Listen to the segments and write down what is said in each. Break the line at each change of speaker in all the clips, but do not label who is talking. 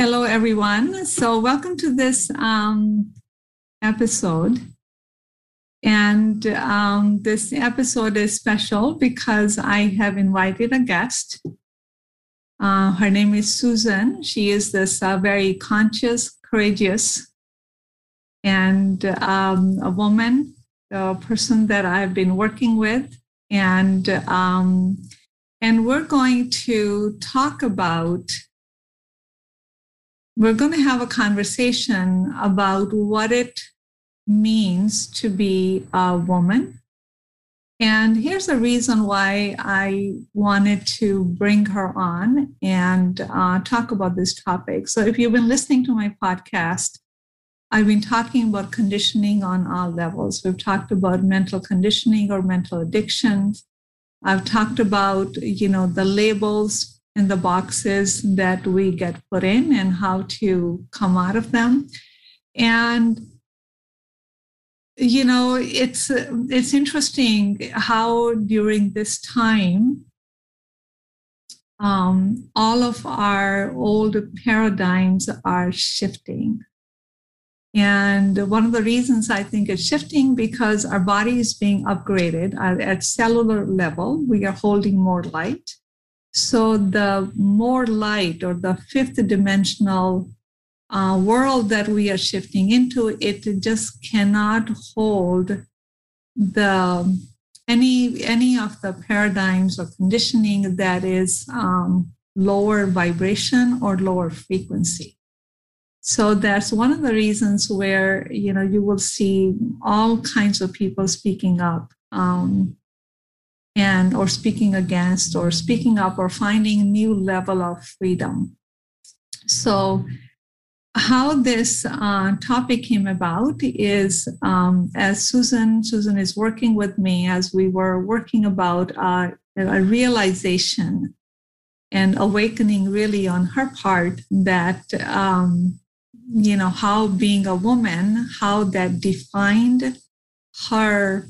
Hello, everyone. So, welcome to this um, episode. And um, this episode is special because I have invited a guest. Uh, her name is Susan. She is this uh, very conscious, courageous, and um, a woman, a person that I've been working with. And, um, and we're going to talk about we're going to have a conversation about what it means to be a woman. And here's the reason why I wanted to bring her on and uh, talk about this topic. So, if you've been listening to my podcast, I've been talking about conditioning on all levels. We've talked about mental conditioning or mental addictions. I've talked about, you know, the labels in the boxes that we get put in and how to come out of them. And you know, it's it's interesting how during this time um, all of our old paradigms are shifting. And one of the reasons I think it's shifting because our body is being upgraded at, at cellular level. We are holding more light. So the more light or the fifth dimensional uh, world that we are shifting into, it just cannot hold the any any of the paradigms or conditioning that is um, lower vibration or lower frequency. So that's one of the reasons where you know you will see all kinds of people speaking up um, and or speaking against or speaking up or finding new level of freedom. So how this uh, topic came about is um, as susan susan is working with me as we were working about uh, a realization and awakening really on her part that um, you know how being a woman how that defined her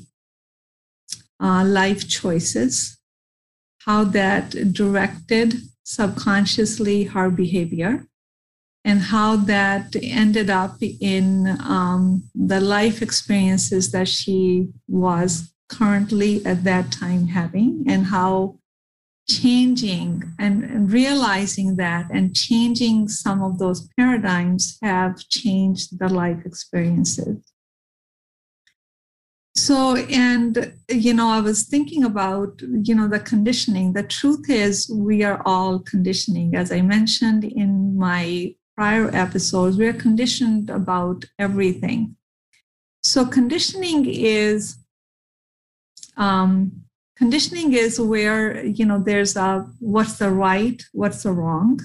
uh, life choices, how that directed subconsciously her behavior, and how that ended up in um, the life experiences that she was currently at that time having, and how changing and, and, realizing that and changing some of those paradigms have changed the life experiences. So, and, you know, I was thinking about, you know, the conditioning. The truth is, we are all conditioning. As I mentioned in my prior episodes, we are conditioned about everything. So, conditioning is, um, conditioning is where, you know, there's a what's the right, what's the wrong,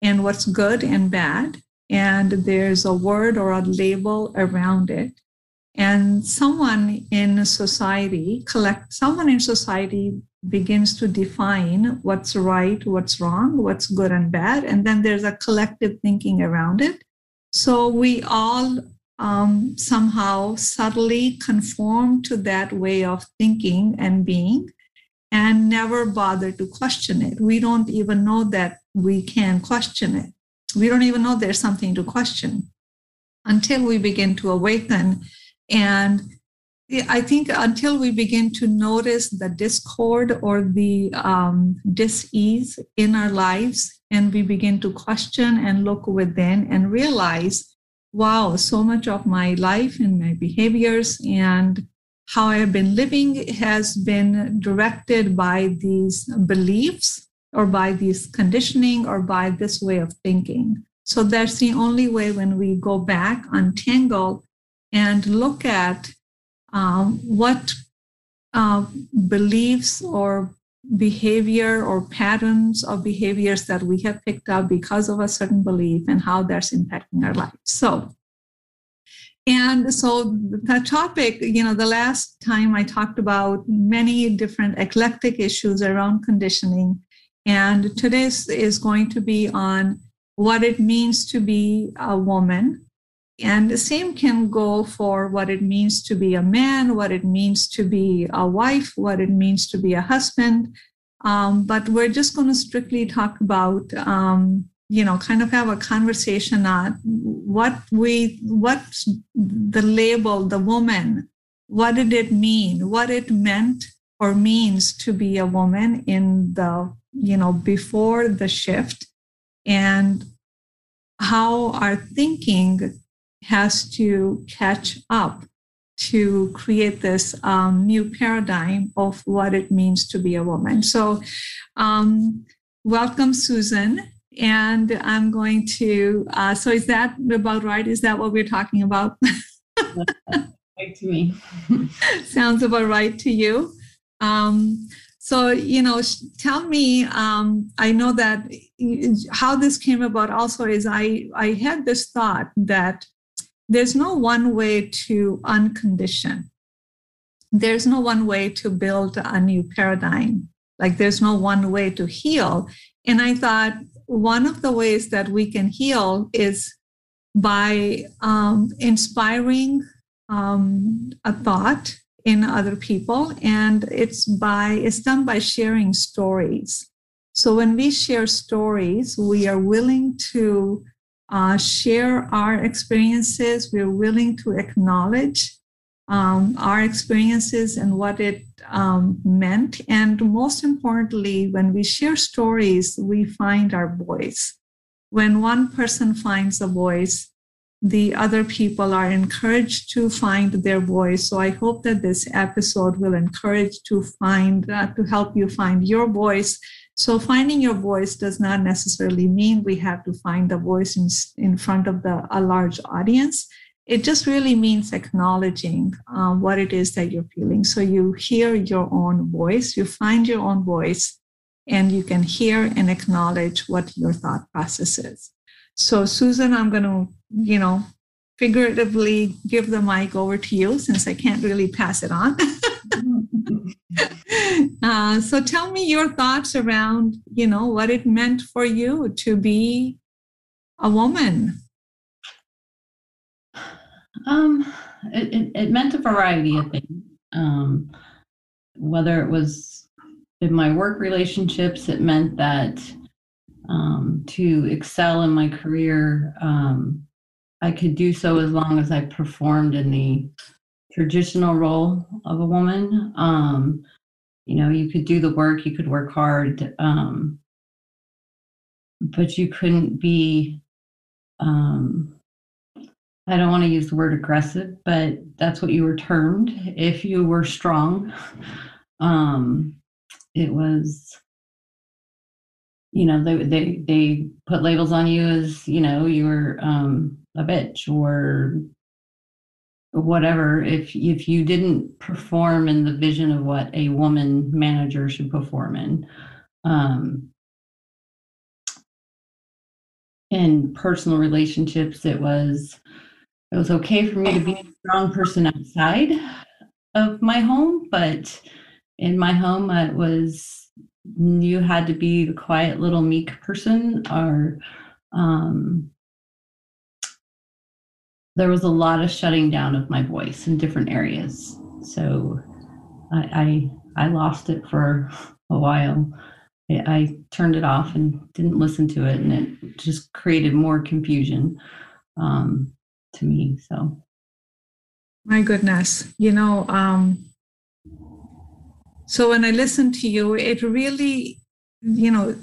and what's good and bad. And there's a word or a label around it and someone in society collect someone in society begins to define what's right what's wrong what's good and bad and then there's a collective thinking around it. So we all um, somehow subtly conform to that way of thinking and being and never bother to question it. We don't even know that we can question it. We don't even know there's something to question until we begin to awaken and I think until we begin to notice the discord or the um, dis-ease in our lives, and we begin to question and look within and realize, wow, so much of my life and my behaviors and how I have been living has been directed by these beliefs or by this conditioning or by this way of thinking. So that's the only way when we go back, untangle, and look at um, what uh, beliefs or behavior or patterns of behaviors that we have picked up because of a certain belief and how that's impacting our lives. So, and so the topic, you know, the last time I talked about many different eclectic issues around conditioning. And today's is going to be on what it means to be a woman and the same can go for what it means to be a man, what it means to be a wife, what it means to be a husband. Um, but we're just going to strictly talk about um, you know kind of have a conversation on what we what the label the woman what did it mean what it meant or means to be a woman in the you know before the shift and how our thinking has to catch up to create this um, new paradigm of what it means to be a woman so um, welcome susan and I'm going to. Uh, so is that about right? Is that what we're talking about?
right to me.
Sounds about right to you. Um, so you know, tell me. Um, I know that how this came about. Also, is I I had this thought that there's no one way to uncondition. There's no one way to build a new paradigm. Like there's no one way to heal. And I thought one of the ways that we can heal is by um, inspiring um, a thought in other people and it's by it's done by sharing stories so when we share stories we are willing to uh, share our experiences we're willing to acknowledge um, our experiences and what it um, meant. And most importantly, when we share stories, we find our voice. When one person finds a voice, the other people are encouraged to find their voice. So I hope that this episode will encourage to find, uh, to help you find your voice. So finding your voice does not necessarily mean we have to find the voice in, in front of the, a large audience it just really means acknowledging uh, what it is that you're feeling. So you hear your own voice, you find your own voice, and you can hear and acknowledge what your thought process is. So, Susan, I'm going to, you know, figuratively give the mic over to you since I can't really pass it on. uh, so, tell me your thoughts around, you know, what it meant for you to be a woman
um, it, it, it, meant a variety of things. Um, whether it was in my work relationships, it meant that um, to excel in my career, um, I could do so as long as I performed in the traditional role of a woman. Um, you know, you could do the work, you could work hard, um, but you couldn't be um, I don't want to use the word aggressive, but that's what you were termed. If you were strong, um, it was, you know, they they they put labels on you as you know you were um, a bitch or whatever. If if you didn't perform in the vision of what a woman manager should perform in, um, in personal relationships, it was it was okay for me to be a strong person outside of my home, but in my home, it was you had to be the quiet little meek person, or um, there was a lot of shutting down of my voice in different areas. So I I, I lost it for a while. I, turned it off and didn't listen to it, and it just created more confusion. Um, to me. So,
my goodness, you know, um, so when I listen to you, it really, you know,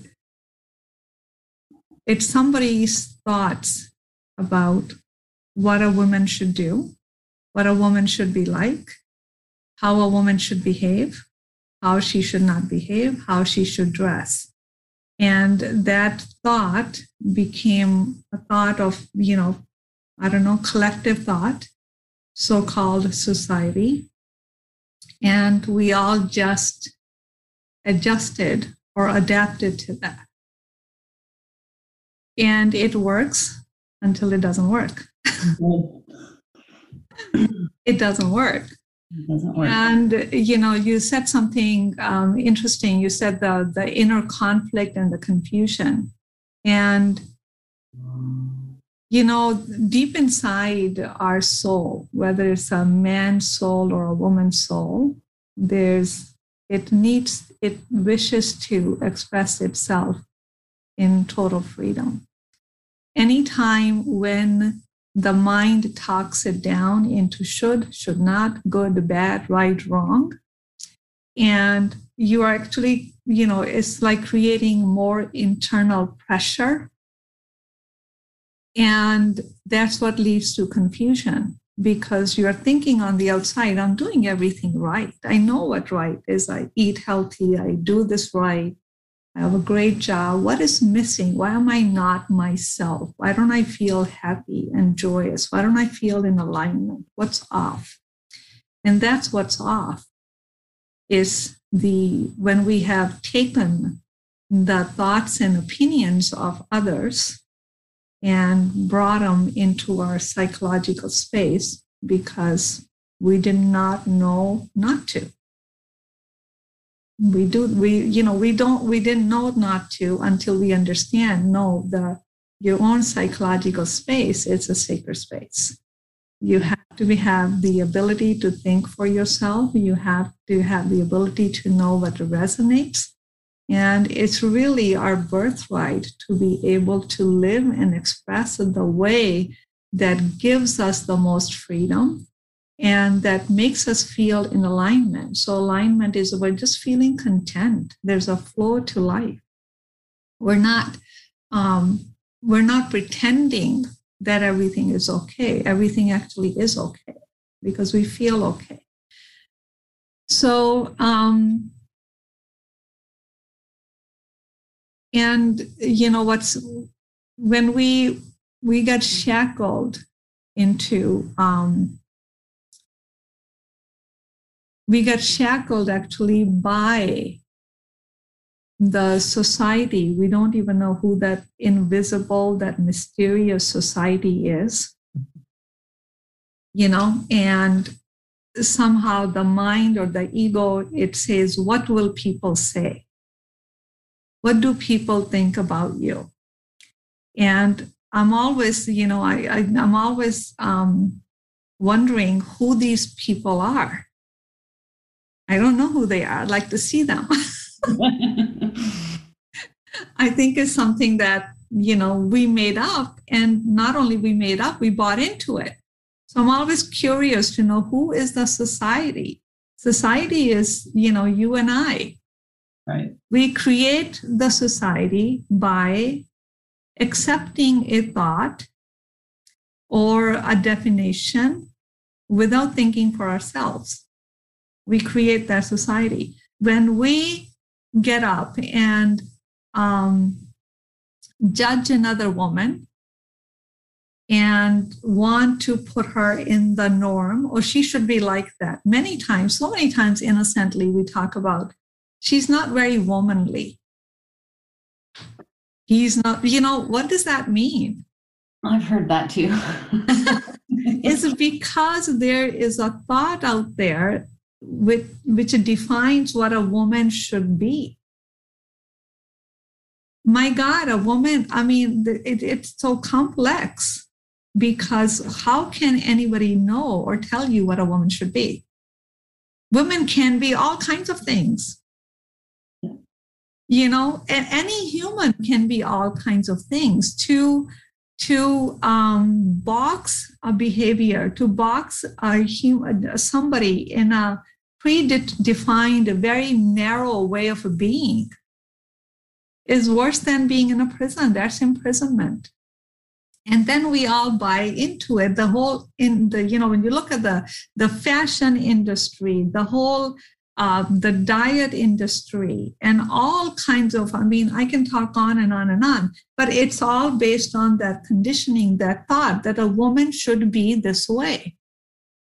it's somebody's thoughts about what a woman should do, what a woman should be like, how a woman should behave, how she should not behave, how she should dress. And that thought became a thought of, you know, I don't know, collective thought, so called society. And we all just adjusted or adapted to that. And it works until it doesn't work. it doesn't work.
It doesn't work.
And you know, you said something um, interesting. You said the the inner conflict and the confusion, and you know, deep inside our soul, whether it's a man's soul or a woman's soul, there's it needs it wishes to express itself in total freedom. Anytime when the mind talks it down into should, should not, good, bad, right, wrong. And you are actually, you know, it's like creating more internal pressure. And that's what leads to confusion because you're thinking on the outside, I'm doing everything right. I know what right is. I eat healthy, I do this right. I have a great job. What is missing? Why am I not myself? Why don't I feel happy and joyous? Why don't I feel in alignment? What's off? And that's what's off is the when we have taken the thoughts and opinions of others and brought them into our psychological space because we did not know not to we do we you know we don't we didn't know not to until we understand no the your own psychological space is a sacred space. You have to be, have the ability to think for yourself. You have to have the ability to know what resonates. And it's really our birthright to be able to live and express the way that gives us the most freedom and that makes us feel in alignment. So, alignment is about just feeling content. There's a flow to life. We're not, um, we're not pretending that everything is okay. Everything actually is okay because we feel okay. So, um, and you know what's when we we get shackled into um, we get shackled actually by the society. We don't even know who that invisible, that mysterious society is. You know, and somehow the mind or the ego, it says, What will people say? What do people think about you? And I'm always, you know, I, I am always um, wondering who these people are I don't know who they are. I'd like to see them. I think it's something that, you know, we made up. And not only we made up, we bought into it. So I'm always curious to know who is the society. Society is, you know, you and I.
Right.
We create the society by accepting a thought or a definition without thinking for ourselves we create that society. When we get up and um, judge another woman and want to put her in the norm, or she should be like that. Many times, so many times innocently, we talk about she's not very womanly. He's not, you know, what does that mean?
I've heard that too.
it's because there is a thought out there which, which defines what a woman should be. My God, a woman, I mean, it, it's so complex because how can anybody know or tell you what a woman should be? Women can be all kinds of things. You know, any human can be all kinds of things. To to um, box a behavior, to box a human, somebody in a predefined, a very narrow way of being is worse than being in a prison. That's imprisonment. And then we all buy into it. The whole in the, you know, when you look at the the fashion industry, the whole uh, the diet industry and all kinds of i mean i can talk on and on and on but it's all based on that conditioning that thought that a woman should be this way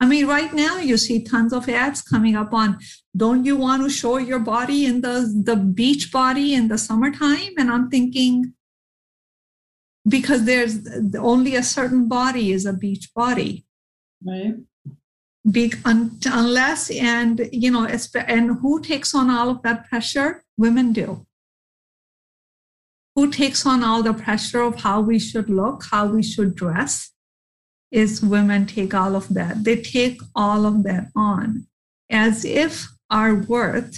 I mean, right now you see tons of ads coming up on don't you want to show your body in the, the beach body in the summertime? And I'm thinking, because there's only a certain body is a beach body.
Right.
Be, un, unless, and, you know, and who takes on all of that pressure? Women do. Who takes on all the pressure of how we should look, how we should dress? Is women take all of that. They take all of that on as if our worth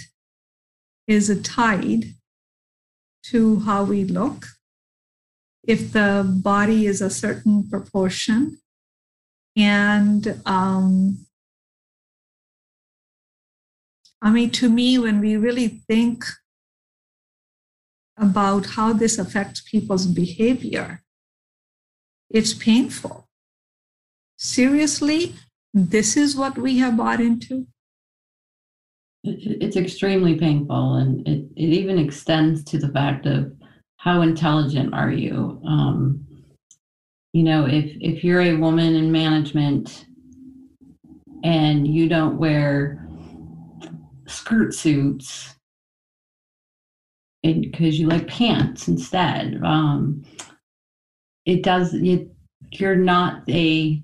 is tied to how we look, if the body is a certain proportion and um, I mean, to me, when we really think about how this affects people's behavior, it's painful. Seriously, this is what we have bought into?
It's extremely painful, and it, it even extends to the fact of how intelligent are you? Um, you know, if if you're a woman in management and you don't wear skirt suits and because you like pants instead, um, it does. You, you're not a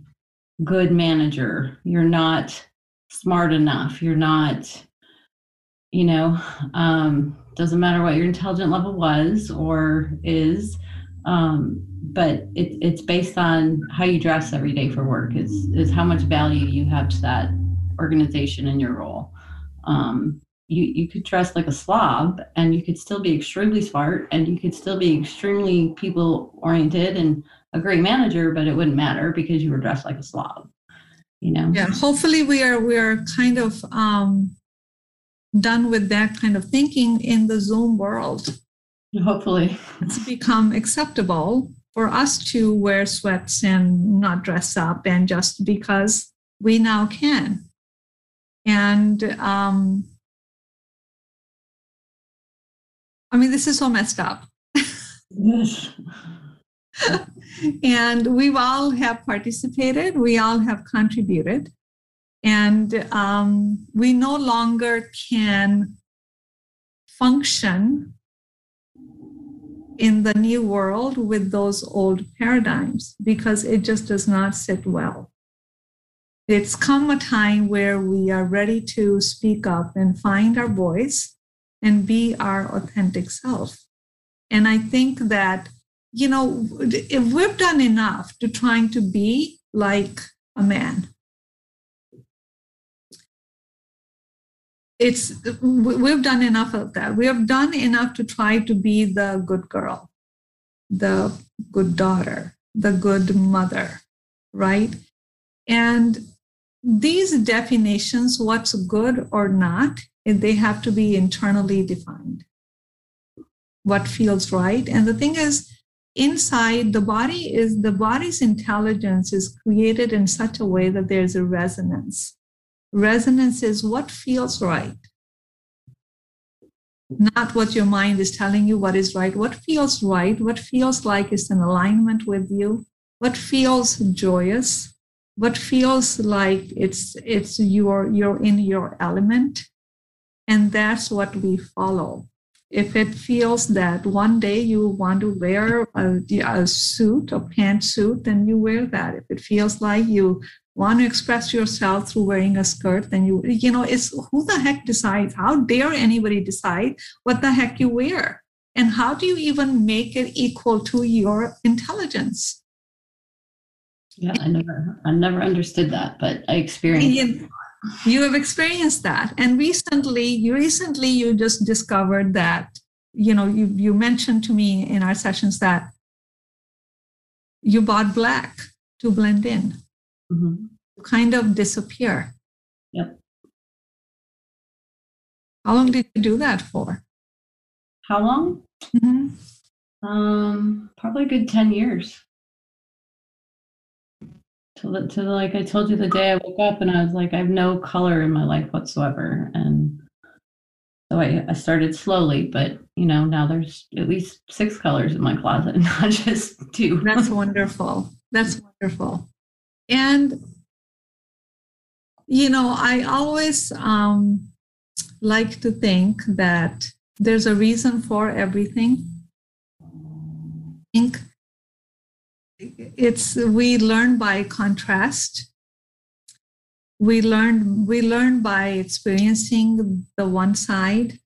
good manager. You're not smart enough. You're not, you know, um, doesn't matter what your intelligent level was or is. Um, but it, it's based on how you dress every day for work is, is how much value you have to that organization and your role. Um, you, you could dress like a slob and you could still be extremely smart and you could still be extremely people oriented and a great manager, but it wouldn't matter because you were dressed like a slob. You know?
Yeah. Hopefully we are we are kind of um done with that kind of thinking in the Zoom world.
Hopefully.
It's become acceptable for us to wear sweats and not dress up and just because we now can. And um I mean, this is so messed up. Yes. And we all have participated, we all have contributed, and um, we no longer can function in the new world with those old paradigms because it just does not sit well. It's come a time where we are ready to speak up and find our voice and be our authentic self. And I think that you know, if we've done enough to trying to be like a man, it's we've done enough of that. We have done enough to try to be the good girl, the good daughter, the good mother, right? And these definitions, what's good or not, eh, they have to be internally defined. What feels right. And the thing is, inside the body is the body's intelligence is created in such a way that there's a resonance. Resonance is what feels right. Not what your mind is telling you what is right. What feels right what feels like is in alignment with you. What feels joyous what feels like it's it's your you're in your element. And that's what we follow if it feels that one day you want to wear a, a suit, a pantsuit, then you wear that. If it feels like you want to express yourself through wearing a skirt, then you, you know, it's who the heck decides? How dare anybody decide what the heck you wear? And how do you even make it equal to your intelligence?
Yeah, I never, I never understood that, but I experienced
you have experienced that. And recently you recently you just discovered that you know you, you mentioned to me in our sessions that you bought black to blend in. Mm-hmm. to kind of disappear.
Yep.
How long did you do that for?
How long? Mm-hmm. um probably a good 10 years to, to like I told you the day I woke up and I was like, I have no color in my life whatsoever. And so I, I started slowly, but you know, now there's at least six colors in my closet, not just two.
That's wonderful. That's wonderful. And you know, I always um, like to think that there's a reason for everything. Think it's we learn by contrast. We learn we learn by experiencing the one side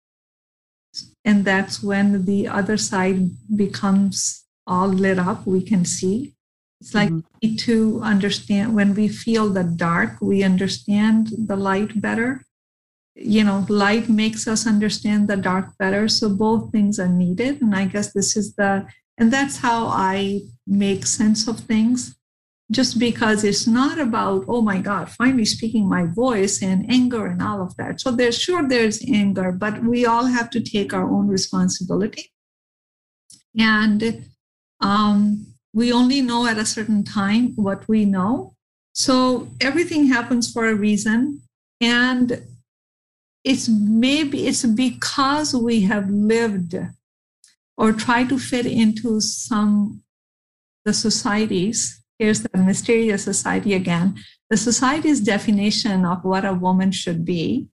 and that's when the other side becomes all lit up we can see. It's like mm-hmm. to understand when we feel the dark we understand the light better. You know light makes us understand the dark better so both things are needed and i guess this is the And that's how I make sense of things. Just because it's not about, oh my God, finally speaking my voice and anger and all of that. So there's sure there's anger, but we all have to take our own responsibility. And um, we only know at a certain time what we know. So everything happens for a reason. And it's maybe it's because we have lived or try to fit into some the societies here's the mysterious society again the society's definition of what a woman should be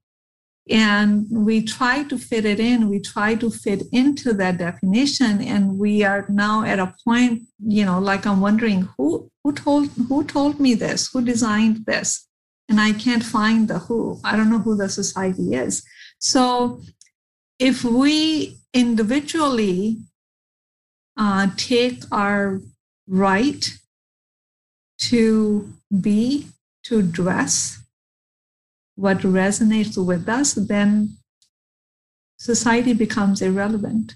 and we try to fit it in we try to fit into that definition and we are now at a point you know like i'm wondering who who told who told me this who designed this and I can't find the who. I don't know who the society is. So if we individually uh, take our right to be, to dress what resonates with us, then society becomes irrelevant.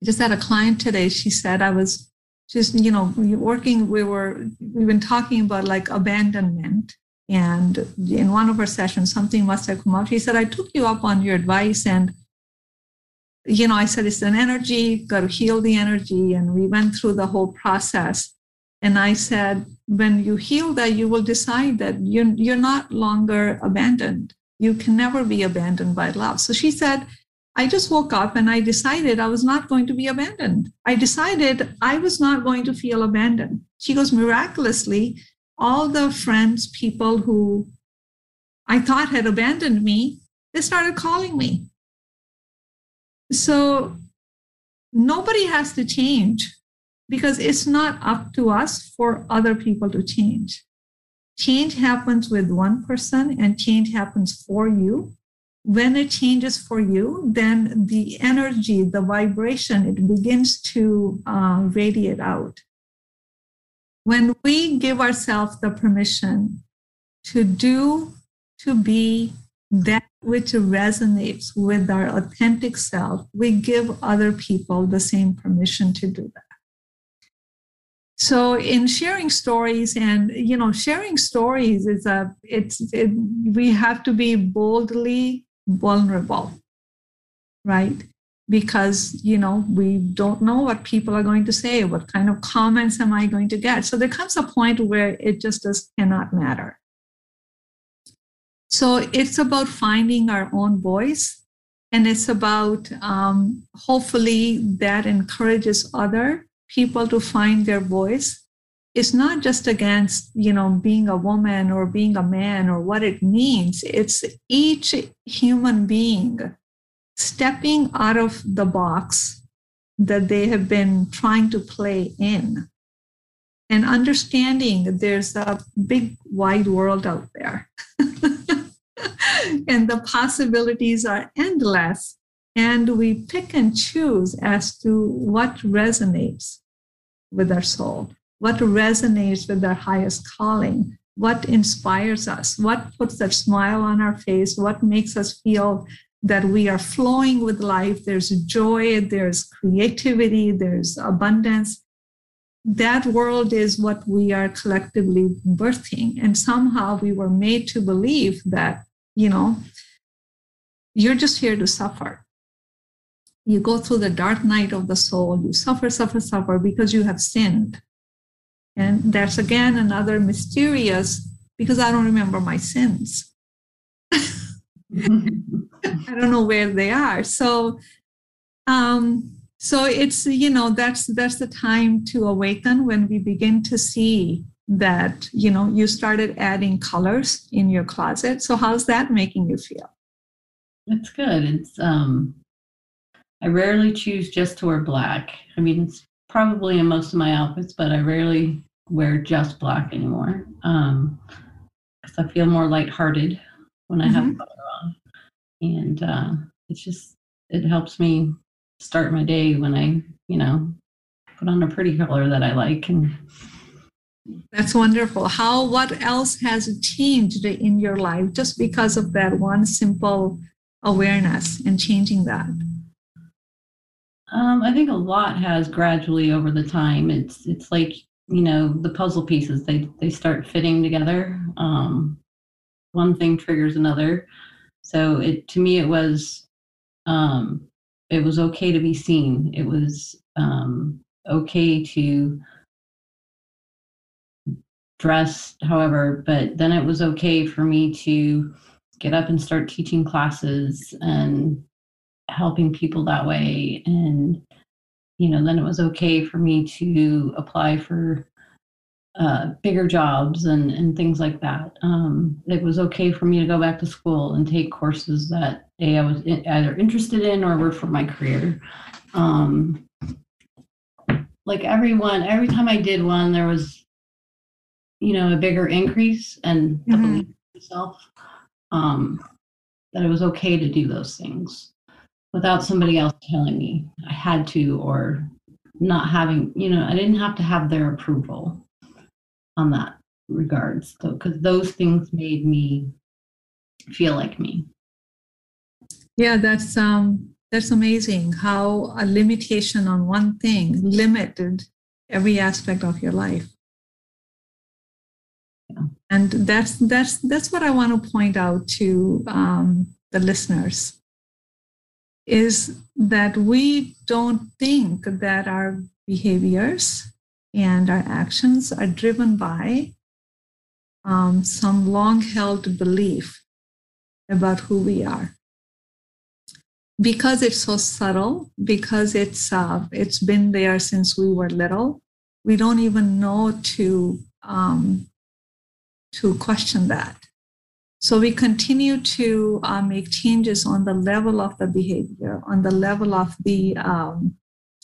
I just had a client today. She said I was just, you know, working, we were, we've been talking about like abandonment and in one of our sessions, something must have come up. She said, I took you up on your advice. And, you know, I said, it's an energy, got to heal the energy. And we went through the whole process. And I said, when you heal that, you will decide that you're, you're not longer abandoned. You can never be abandoned by love. So she said, I just woke up and I decided I was not going to be abandoned. I decided I was not going to feel abandoned. She goes, miraculously, all the friends, people who I thought had abandoned me, they started calling me. So nobody has to change because it's not up to us for other people to change. Change happens with one person and change happens for you. When it changes for you, then the energy, the vibration, it begins to uh, radiate out when we give ourselves the permission to do, to be that which resonates with our authentic self, we give other people the same permission to do that. So in sharing stories and you know sharing stories is a it's it, we have to be boldly vulnerable right? Because you know we don't know what people are going to say what kind of comments am i going to get? So there comes a point where it just does cannot matter so it's about finding our own voice and it's about um, hopefully that encourages other people to find their voice. It's not just against you know being a woman or being a man or what it means. It's each human being stepping out of the box that they have been trying to play in and understanding that there's a big wide world out there and the possibilities are endless and we pick and choose as to what resonates with our soul what resonates with our highest calling what inspires us what puts that smile on our face what makes us feel that we are flowing with life. There's joy, there's creativity, there's abundance. That world is what we are collectively birthing. And somehow we were made to believe that, you know, you're just here to suffer. You go through the dark night of the soul, you suffer, suffer, suffer because you have sinned. And that's again another mysterious, because I don't remember my sins. I don't know where they are. So, um, so it's you know that's that's the time to awaken when we begin to see that you know you started adding colors in your closet. So how's that making you feel?
It's good. It's um, I rarely choose just to wear black. I mean, it's probably in most of my outfits, but I rarely wear just black anymore. Um, because I feel more lighthearted when I mm-hmm. have and uh, it's just it helps me start my day when I you know put on a pretty color that I like and.
That's wonderful. How, what else has changed in your life just because of that one simple awareness and changing that?
Um, I think a lot has gradually over the time. It's it's like you know the puzzle pieces they they start fitting together. Um, one thing triggers another. So it to me it was um, it was okay to be seen. It was um, okay to dress however, but then it was okay for me to get up and start teaching classes and helping people that way and you know then it was okay for me to apply for uh, bigger jobs and, and things like that. Um, it was okay for me to go back to school and take courses that a, I was either interested in or were for my career. Um, like everyone, every time I did one, there was, you know, a bigger increase and mm-hmm. myself um, that it was okay to do those things without somebody else telling me I had to or not having, you know, I didn't have to have their approval on that regards so because those things made me feel like me
yeah that's um that's amazing how a limitation on one thing limited every aspect of your life. And that's that's that's what i want to point out to um, the listeners is that we don't think that our behaviors and our actions are driven by um, some long held belief about who we are. Because it's so subtle, because it's uh, it's been there since we were little, we don't even know to um, to question that. So we continue to uh, make changes on the level of the behavior, on the level of the um,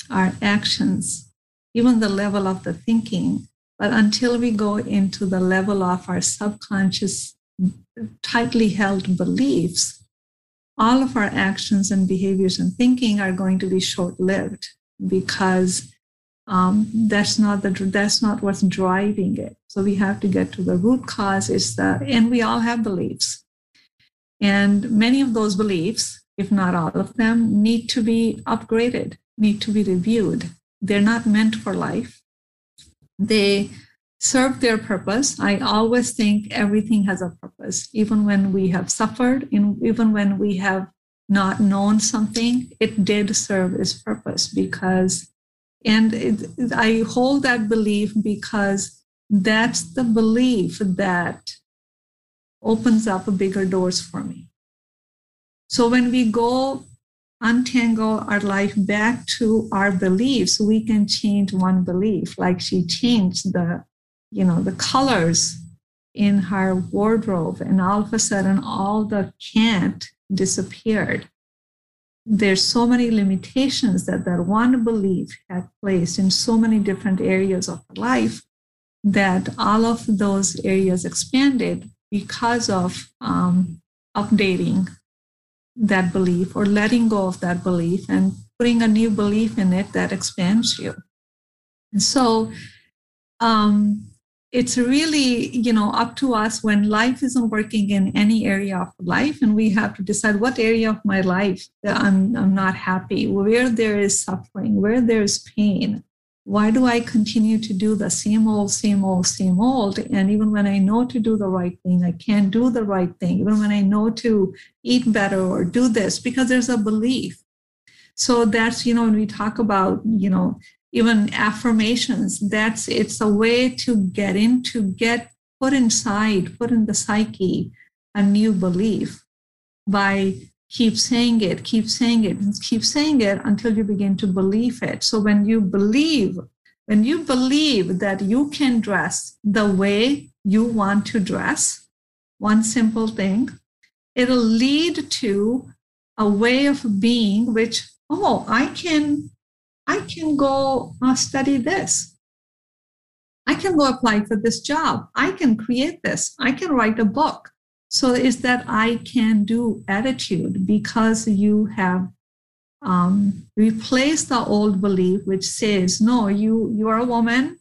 our actions, even the level of the thinking. But until we go into the level of our subconscious, tightly held beliefs, all of our actions and behaviors and thinking are going to be short lived because um, that's not the that's not what's driving it. So we have to get to the root cause. Is the and we all have beliefs, and many of those beliefs, if not all of them, need to be upgraded, need to be reviewed they're not meant for life. They serve their purpose. I always think everything has a purpose, even when we have suffered, even when we have not known something, it did serve its purpose because, and it, I hold that belief because that's the belief that opens up bigger doors for me. So when we go untangle our life back to our beliefs we can change one belief like she changed the you know the colors in her wardrobe and all of a sudden all the can't disappeared there's so many limitations that that one belief had placed in so many different areas of life that all of those areas expanded because of um, updating that belief or letting go of that belief and putting a new belief in it that expands you. And so um, it's really, you know, up to us when life isn't working in any area of life, and we have to decide what area of my life I'm, I'm not happy, where there is suffering, where there is pain, why do I continue to do the same old, same old, same old? And even when I know to do the right thing, I can't do the right thing. Even when I know to eat better or do this, because there's a belief. So that's, you know, when we talk about, you know, even affirmations, that's it's a way to get in, to get put inside, put in the psyche a new belief by keep saying it, keep saying it, keep saying it until you begin to believe it. So when you believe, when you believe that you can dress the way you want to dress, one simple thing, it'll lead to a way of being which, oh, I can, I can go uh, study this. I can go apply for this job. I can create this. I can write a book. So is that I can do attitude because you have um, replaced the old belief which says, no, you you are a woman.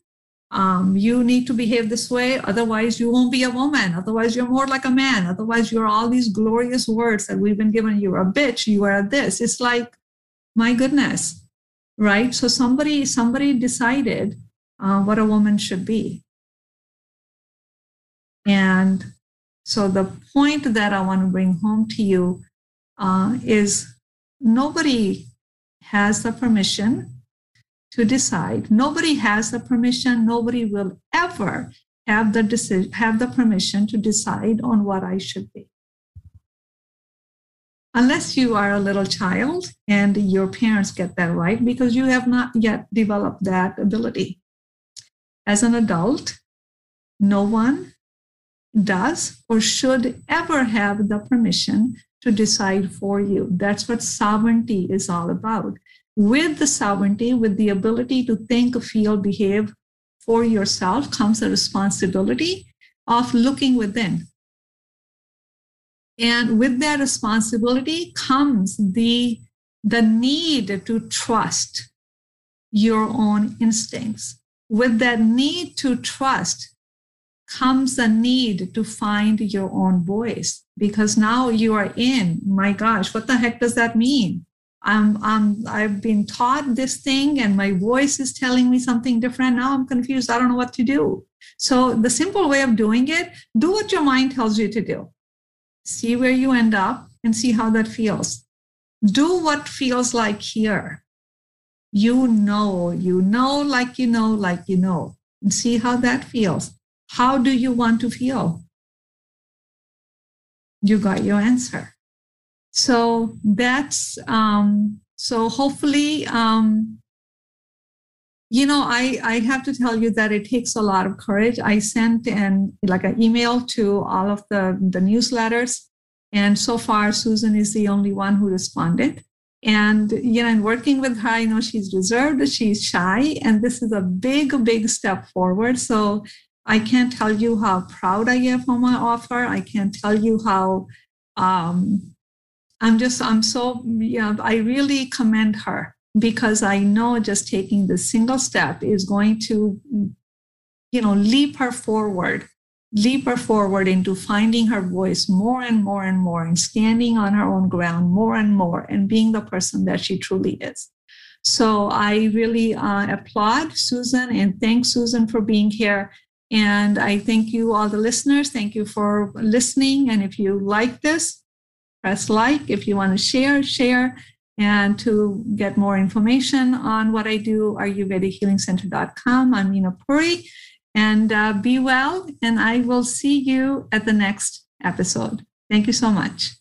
Um, you need to behave this way, otherwise you won't be a woman. Otherwise you're more like a man. Otherwise you're all these glorious words that we've been given. You're a bitch. You are this. It's like, my goodness, right? So somebody somebody decided uh, what a woman should be, and so the point that I want to bring home to you uh, is nobody has the permission to decide. Nobody has the permission. Nobody will ever have the decision, have the permission to decide on what I should be. Unless you are a little child and your parents get that right, because you have not yet developed that ability. As an adult, no one does or should ever have the permission to decide for you. That's what sovereignty is all about. With the sovereignty, with the ability to think, feel, behave for yourself, comes the responsibility of looking within. And with that responsibility comes the, the need to trust your own instincts. With that need to trust comes the need to find your own voice because now you are in my gosh what the heck does that mean? I'm, I'm i've been taught this thing and my voice is telling me something different. Now i'm confused. I don't know what to do. So the simple way of doing it do what your mind tells you to do see where you end up and see how that feels do what feels like here you know you know like you know like you know and see how that feels how do you want to feel? You got your answer. So that's um, so hopefully um, you know I, I have to tell you that it takes a lot of courage. I sent an like an email to all of the the newsletters and so far susan is the only one who responded. And you know in working with her i know she's reserved she's shy and this is a big big step forward. So I can't tell you how proud I am of my offer. I can't tell you how um, I'm just, I'm so, yeah, I really commend her because I know just taking the single step is going to, you know, leap her forward, leap her forward into finding her voice more and more and more and standing on her own ground more and more and being the person that she truly is. So I really uh, applaud Susan and thank Susan for being here and I thank you, all the listeners. Thank you for listening. And if you like this, press like. If you want to share, share. And to get more information on what I do, ayurvedichealingcenter.com. I'm Meena Puri. And uh, be well. And I will see you at the next episode. Thank you so much.